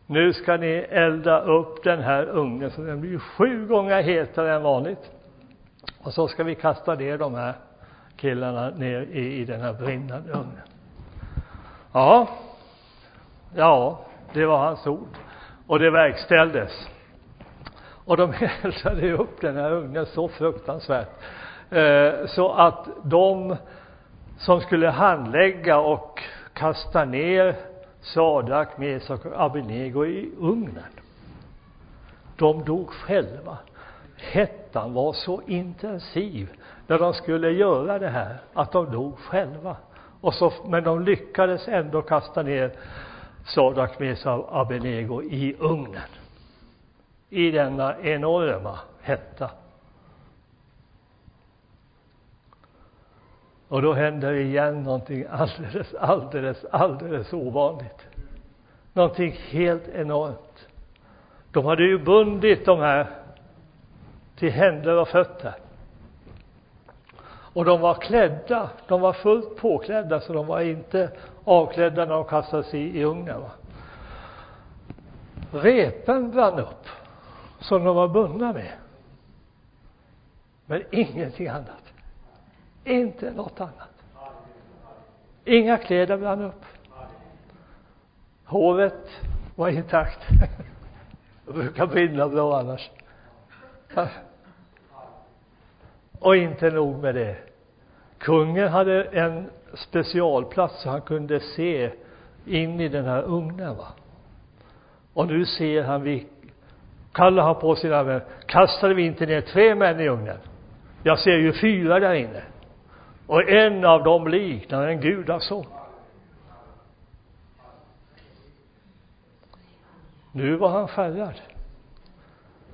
Nu ska ni elda upp den här ugnen så den blir sju gånger hetare än vanligt. Och så ska vi kasta ner de här killarna ner i, i den här brinnande ugnen. Ja, ja, det var hans ord. Och det verkställdes. Och de eldade upp den här ugnen så fruktansvärt. Eh, så att de som skulle handlägga och kasta ner Sadak, Mesak och abinego i ugnen. De dog själva. Hettan var så intensiv när de skulle göra det här att de dog själva. Och så, men de lyckades ändå kasta ner Sadak, Mesak och abinego i ugnen. I denna enorma hetta. Och då händer igen någonting alldeles, alldeles, alldeles ovanligt. Någonting helt enormt. De hade ju bundit de här till händer och fötter. Och de var klädda, de var fullt påklädda så de var inte avklädda när de kastades i, i ugnen. Va? Repen brann upp som de var bundna med. Men ingenting annat. Inte något annat. Inga kläder brann upp. Håret var intakt. Det brukar brinna bra annars. Och inte nog med det. Kungen hade en specialplats så han kunde se in i den här ugnen. Va? Och nu ser han, vi kallar han på sina vänner, kastade vi inte ner tre män i ugnen? Jag ser ju fyra där inne. Och en av dem liknar en gudason. Nu var han skärrad.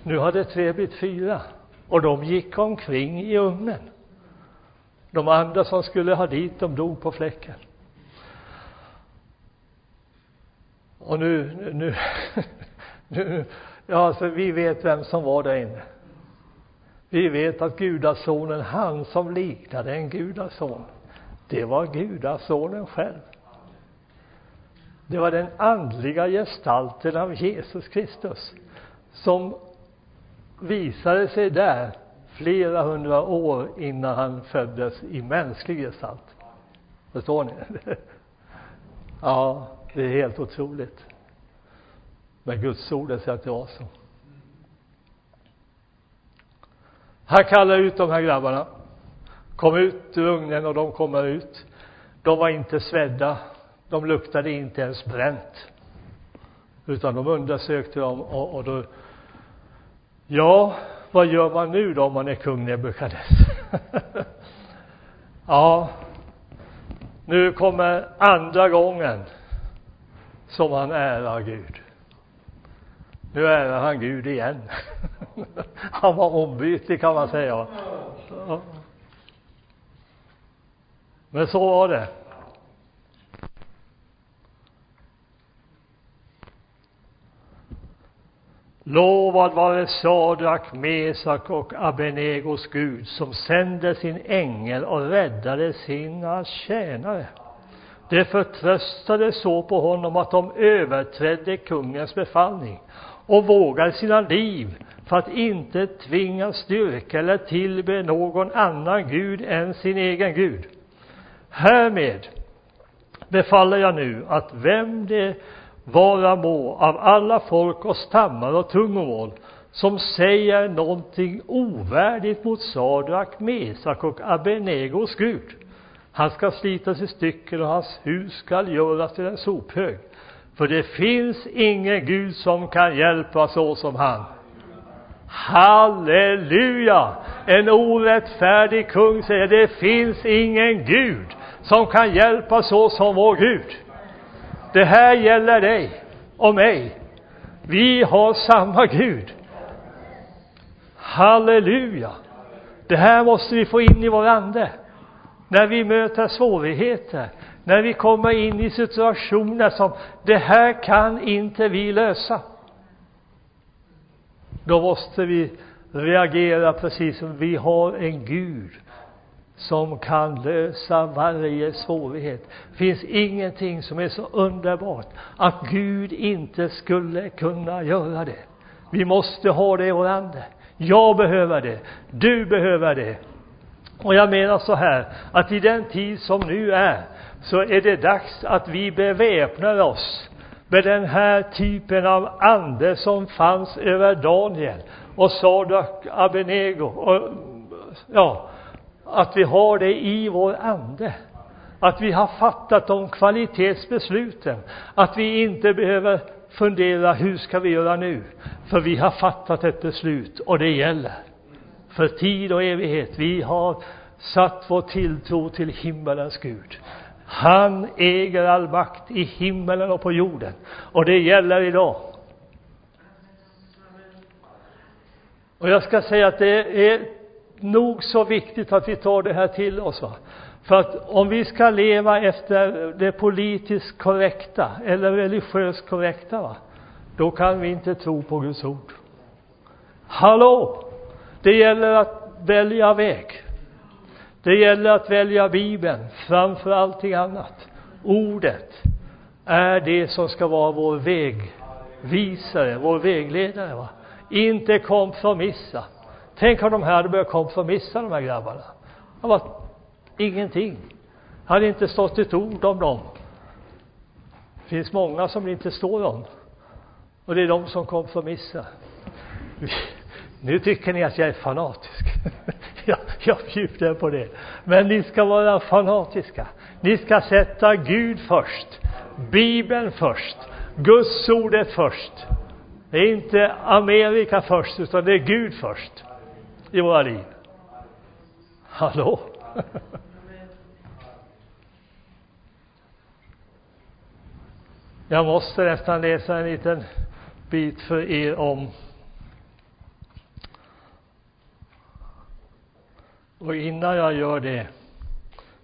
Nu hade tre blivit fyra och de gick omkring i ugnen. De andra som skulle ha dit, de dog på fläcken. Och nu, nu, nu, ja alltså vi vet vem som var där inne. Vi vet att gudasonen, han som liknade en gudason, det var gudasonen själv. Det var den andliga gestalten av Jesus Kristus som visade sig där flera hundra år innan han föddes i mänsklig gestalt. Förstår ni? Ja, det är helt otroligt. Men Guds ord säger att det var så. Han kallar ut de här grabbarna. Kom ut ur ugnen och de kommer ut. De var inte svedda. De luktade inte ens bränt. Utan de undersökte dem och, och då Ja, vad gör man nu då om man är kung Nebukadnessar? ja, nu kommer andra gången som han ärar Gud. Nu ärar han Gud igen. han var ombytlig kan man säga. Men så var det. Lovad vare Sadrak, Mesak och Abenegos Gud som sände sin ängel och räddade sina tjänare. De förtröstade så på honom att de överträdde kungens befallning och vågar sina liv för att inte tvinga styrka eller tillbe någon annan Gud än sin egen Gud. Härmed befaller jag nu att vem det vara må av alla folk och stammar och tungomål som säger någonting ovärdigt mot Sadrak, Mesak och Abenegos Gud. Han ska slitas i stycken och hans hus skall göras till en sophög. För det finns ingen Gud som kan hjälpa så som han. Halleluja! En orättfärdig kung säger det finns ingen Gud som kan hjälpa så som vår Gud. Det här gäller dig och mig. Vi har samma Gud. Halleluja! Det här måste vi få in i vår ande. När vi möter svårigheter, när vi kommer in i situationer som det här kan inte vi lösa. då måste vi reagera precis som vi har en Gud som kan lösa varje svårighet. Det finns ingenting som är så underbart att Gud inte skulle kunna göra det. Vi måste ha det i vår ande. Jag behöver det. Du behöver det. Och jag menar så här, att i den tid som nu är, så är det dags att vi beväpnar oss med den här typen av ande som fanns över Daniel och Sadak Abenego och ja, att vi har det i vår ande. Att vi har fattat de kvalitetsbesluten. Att vi inte behöver fundera, hur ska vi göra nu? För vi har fattat ett beslut och det gäller. För tid och evighet. Vi har satt vår tilltro till himmelens Gud. Han äger all makt i himmelen och på jorden. Och det gäller idag. Och jag ska säga att det är nog så viktigt att vi tar det här till oss. Va? För att om vi ska leva efter det politiskt korrekta eller religiöst korrekta, va? då kan vi inte tro på Guds ord. Hallå! Det gäller att välja väg. Det gäller att välja Bibeln framför allting annat. Ordet är det som ska vara vår vägvisare, vår vägledare. Va? Inte kompromissa. Tänk om de här hade börjat kompromissa, de här grabbarna. Det var ingenting. Det hade inte stått ett ord om dem. Det finns många som det inte står om. Och det är de som kompromissar. Nu tycker ni att jag är fanatisk. jag, jag bjuder på det. Men ni ska vara fanatiska. Ni ska sätta Gud först. Bibeln först. Guds ordet först. Det är inte Amerika först, utan det är Gud först i våra liv. Hallå? Jag måste nästan läsa en liten bit för er om och innan jag gör det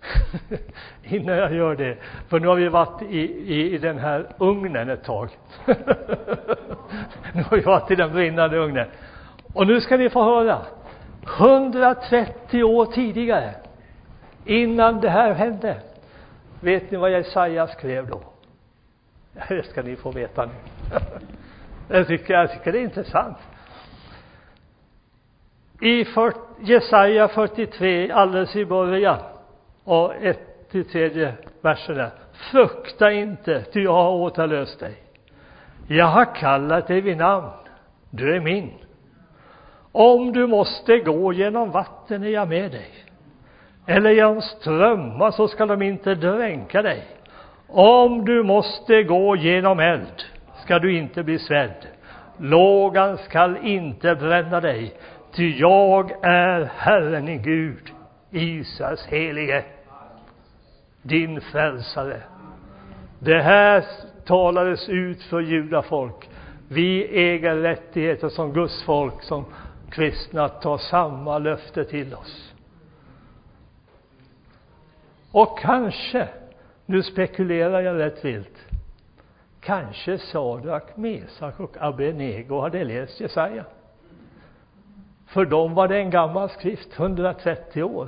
innan jag gör det, för nu har vi varit i, i, i den här ugnen ett tag. nu har vi varit i den brinnande ugnen. Och nu ska ni få höra. 130 år tidigare, innan det här hände, vet ni vad Jesaja skrev då? Det ska ni få veta nu. jag, tycker, jag tycker det är intressant. I Jesaja 43, alldeles i början, och ett till tredje verserna. Frukta inte, ty jag har återlöst dig. Jag har kallat dig vid namn. Du är min. Om du måste gå genom vatten är jag med dig. Eller genom strömmar så skall de inte dränka dig. Om du måste gå genom eld ska du inte bli svedd. Lågan skall inte bränna dig, ty jag är Herren i Gud, Israels helige, din frälsare. Det här talades ut för judafolk. Vi äger rättigheter som Guds folk, som kristna, att ta samma löfte till oss. Och kanske, nu spekulerar jag rätt vilt, kanske Sadrak, Mesak och Abenego hade läst Jesaja. För dem var det en gammal skrift, 130 år.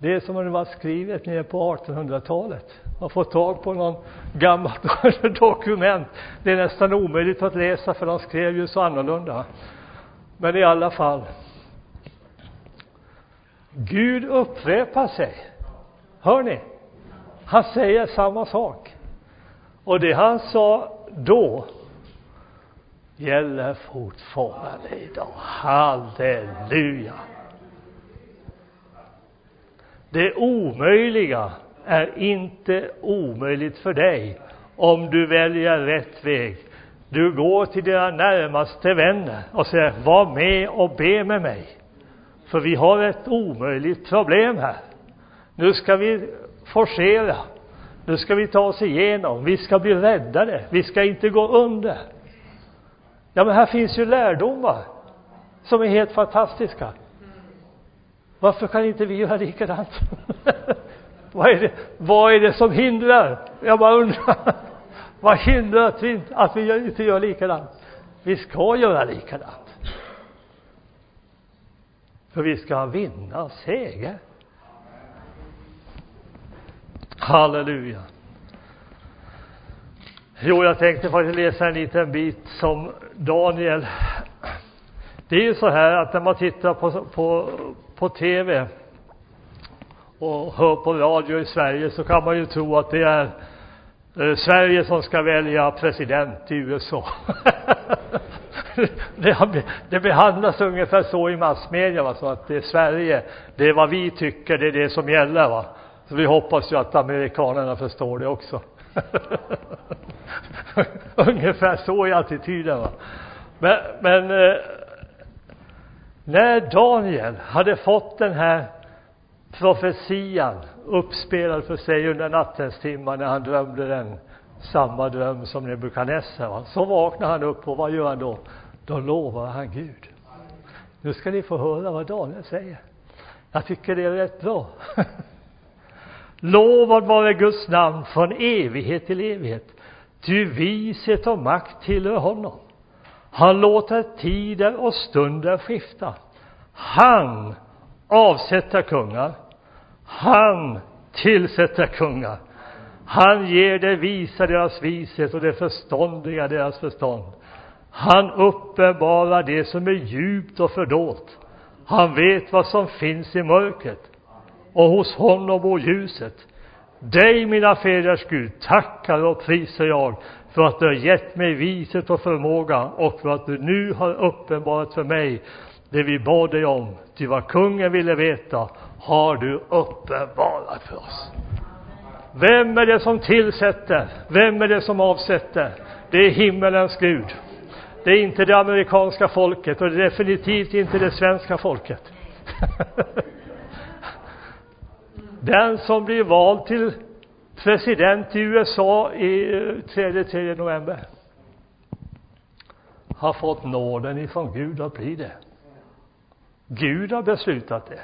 Det är som om det var skrivet nere på 1800-talet. Man får tag på någon gammalt dokument. Det är nästan omöjligt att läsa för de skrev ju så annorlunda. Men i alla fall. Gud upprepar sig. Hör ni? Han säger samma sak. Och det han sa då gäller fortfarande idag. Halleluja! Det omöjliga är inte omöjligt för dig om du väljer rätt väg. Du går till dina närmaste vänner och säger, var med och be med mig. För vi har ett omöjligt problem här. Nu ska vi forcera. Nu ska vi ta oss igenom. Vi ska bli räddade. Vi ska inte gå under. Ja, men här finns ju lärdomar som är helt fantastiska. Varför kan inte vi göra likadant? vad, är det, vad är det som hindrar? Jag bara undrar. vad hindrar att vi, att vi inte gör likadant? Vi ska göra likadant. För vi ska vinna seger. Halleluja. Jo, jag tänkte faktiskt läsa en liten bit som Daniel. Det är ju så här att när man tittar på, på, på TV och hör på radio i Sverige så kan man ju tro att det är eh, Sverige som ska välja president i USA. det, det behandlas ungefär så i massmedia, va? så att det är Sverige, det är vad vi tycker, det är det som gäller. Va? Så vi hoppas ju att amerikanerna förstår det också. ungefär så är attityden. Va? Men, men eh, när Daniel hade fått den här profetian uppspelad för sig under nattens timmar när han drömde den samma dröm som Nebukadnessar. Så vaknar han upp och vad gör han då? Då lovar han Gud. Nu ska ni få höra vad Daniel säger. Jag tycker det är rätt bra. Lovad vare Guds namn från evighet till evighet. Ty vishet och makt tillhör honom. Han låter tider och stunder skifta. Han avsätter kungar. Han tillsätter kungar. Han ger det visa deras vishet och det förståndiga deras förstånd. Han uppenbarar det som är djupt och fördolt. Han vet vad som finns i mörkret och hos honom bor ljuset. Dig, mina fäders Gud, tackar och prisar jag för att du har gett mig viset och förmåga och för att du nu har uppenbarat för mig det vi bad dig om. Ty vad kungen ville veta har du uppenbarat för oss. Vem är det som tillsätter? Vem är det som avsätter? Det är himmelens Gud. Det är inte det amerikanska folket och det är definitivt inte det svenska folket. Den som blir vald till president i USA i eh, 3, 3 november har fått nåden ifrån Gud att bli det. Gud har beslutat det.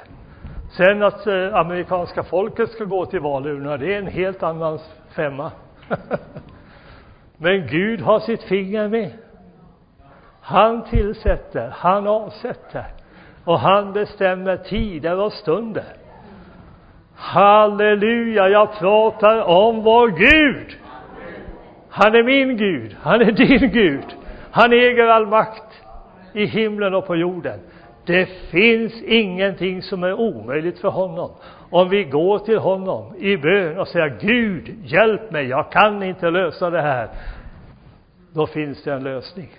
Sen att eh, amerikanska folket ska gå till valurnorna, det är en helt annan femma. Men Gud har sitt finger med. Han tillsätter, han avsätter och han bestämmer tider och stunder. Halleluja, jag pratar om vår Gud. Han är min Gud, han är din Gud. Han äger all makt i himlen och på jorden. Det finns ingenting som är omöjligt för honom. Om vi går till honom i bön och säger Gud, hjälp mig, jag kan inte lösa det här. Då finns det en lösning.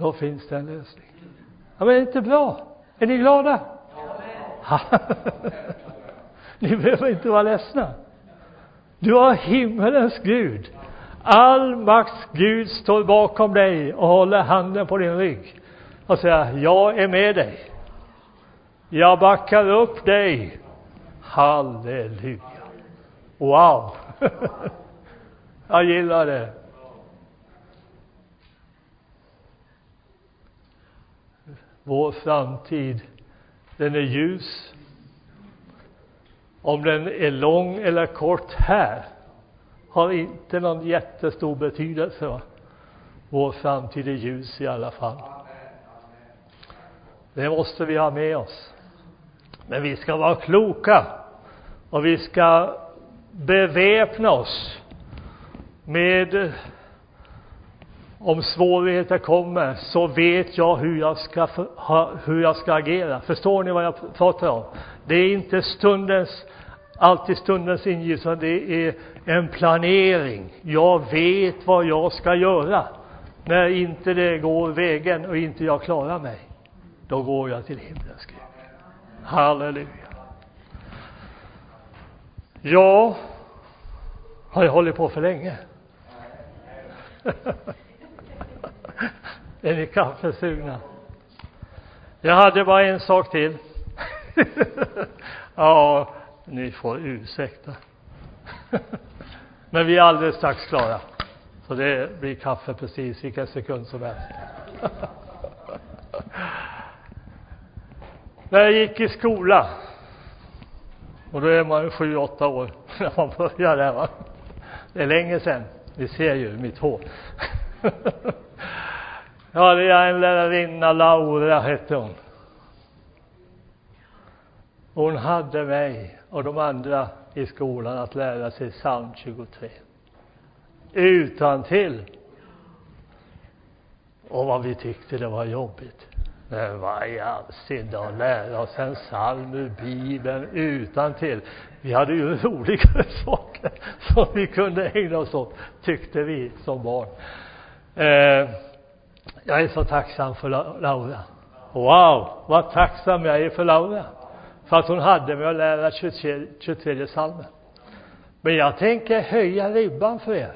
Då finns det en lösning. Ja, men är det inte bra? Är ni glada? Ja. ni behöver inte vara ledsna. Du har himmelens Gud. All makts Gud står bakom dig och håller handen på din rygg och säger, jag är med dig. Jag backar upp dig. Halleluja. Wow. jag gillar det. Vår framtid, den är ljus om den är lång eller kort här har inte någon jättestor betydelse. Va? Vår framtid är ljus i alla fall. Det måste vi ha med oss. Men vi ska vara kloka och vi ska beväpna oss med om svårigheter kommer så vet jag hur jag ska, hur jag ska agera. Förstår ni vad jag pratar om? Det är inte stundens, alltid stundens ingivelse, det är en planering. Jag vet vad jag ska göra. När inte det går vägen och inte jag klarar mig, då går jag till himlens Gud. Halleluja. Ja, har jag hållit på för länge? är ni kaffesugna? Jag hade bara en sak till. ja, ni får ursäkta. Men vi är alldeles strax klara. Så det blir kaffe precis vilken sekund som helst. När jag gick i skola Och då är man ju sju, åtta år när man börjar där va. Det är länge sedan. Ni ser ju mitt hår ja, det är en lärarinna, Laura hette hon. Hon hade mig och de andra i skolan att lära sig psalm 23. Utan till. Och vad vi tyckte det var jobbigt. Men vad i all sin att lära oss en psalm ur Bibeln utan till. Vi hade ju roligare saker som vi kunde ägna oss åt, tyckte vi som barn. Eh, jag är så tacksam för Laura. Wow, vad tacksam jag är för Laura. För att hon hade mig att lära 23, 23 psalmen. Men jag tänker höja ribban för er.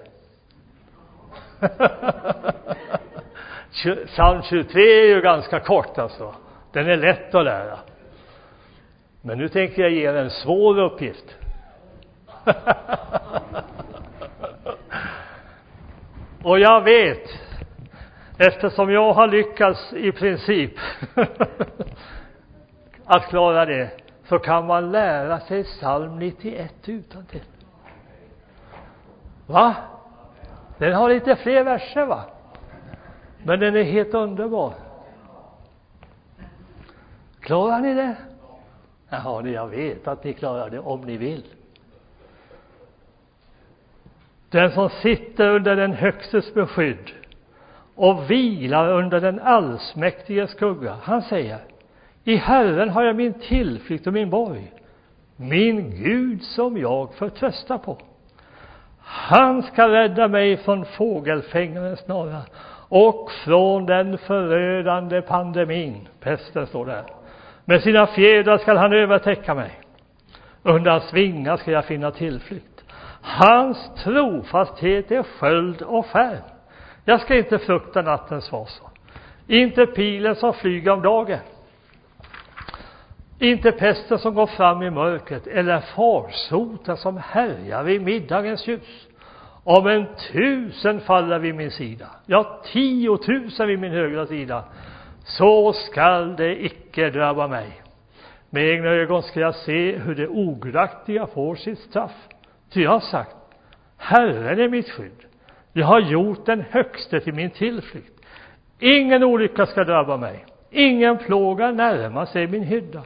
Psalm 23 är ju ganska kort alltså. Den är lätt att lära. Men nu tänker jag ge er en svår uppgift. Och jag vet, eftersom jag har lyckats i princip att klara det, så kan man lära sig psalm 91 utan till. Va? Den har lite fler verser va? Men den är helt underbar. Klarar ni det? Jaha, jag vet att ni klarar det om ni vill. Den som sitter under den Högstes beskydd och vilar under den allsmäktiges skugga, han säger i Herren har jag min tillflykt och min borg, min Gud som jag förtröstar på. Han ska rädda mig från fågelfängarens snara och från den förödande pandemin, pesten står där. Med sina fjädrar skall han övertäcka mig. Under hans vingar ska jag finna tillflykt. Hans trofasthet är sköld och färg. Jag ska inte frukta nattens fasor. Inte pilen som flyger om dagen. Inte pesten som går fram i mörkret eller farsoten som härjar vid middagens ljus. Om en tusen faller vid min sida, ja, tiotusen vid min högra sida, så skall det icke drabba mig. Med egna ögon ska jag se hur det ogudaktiga får sitt straff. Ty jag har sagt, Herren är mitt skydd. Jag har gjort den högste till min tillflykt. Ingen olycka ska drabba mig. Ingen plåga närma sig min hydda.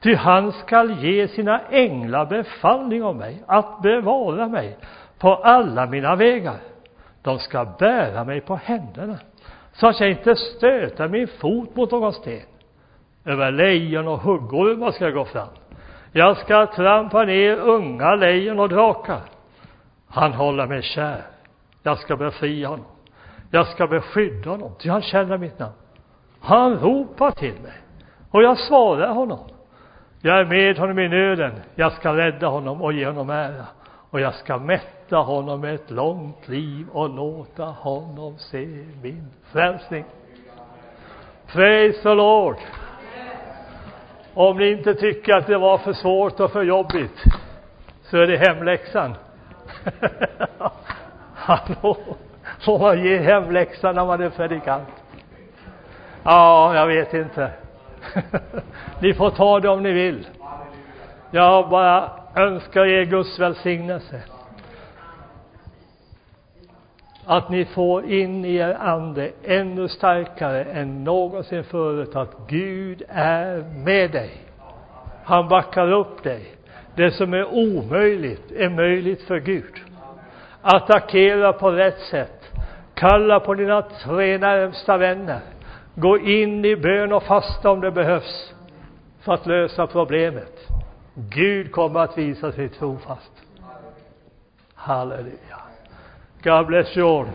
Ty han skall ge sina änglar befallning om mig att bevara mig på alla mina vägar. De ska bära mig på händerna så att jag inte stöter min fot mot någon sten. Över lejon och huggormar ska jag gå fram. Jag ska trampa ner unga lejon och drakar. Han håller mig kär. Jag ska befria honom. Jag ska beskydda honom, ty han känner mitt namn. Han ropar till mig och jag svarar honom. Jag är med honom i nöden. Jag ska rädda honom och ge honom ära. Och jag ska mätta honom med ett långt liv och låta honom se min frälsning. Praise the Lord. Om ni inte tycker att det var för svårt och för jobbigt så är det hemläxan. Hallå! Får man ge hemläxa när man är predikant? Ja, jag vet inte. ni får ta det om ni vill. Jag bara önskar er Guds välsignelse. Att ni får in i er ande ännu starkare än någonsin förut att Gud är med dig. Han backar upp dig. Det som är omöjligt är möjligt för Gud. Attackera på rätt sätt. Kalla på dina tre närmsta vänner. Gå in i bön och fasta om det behövs för att lösa problemet. Gud kommer att visa sig trofast. Halleluja. God bless you all.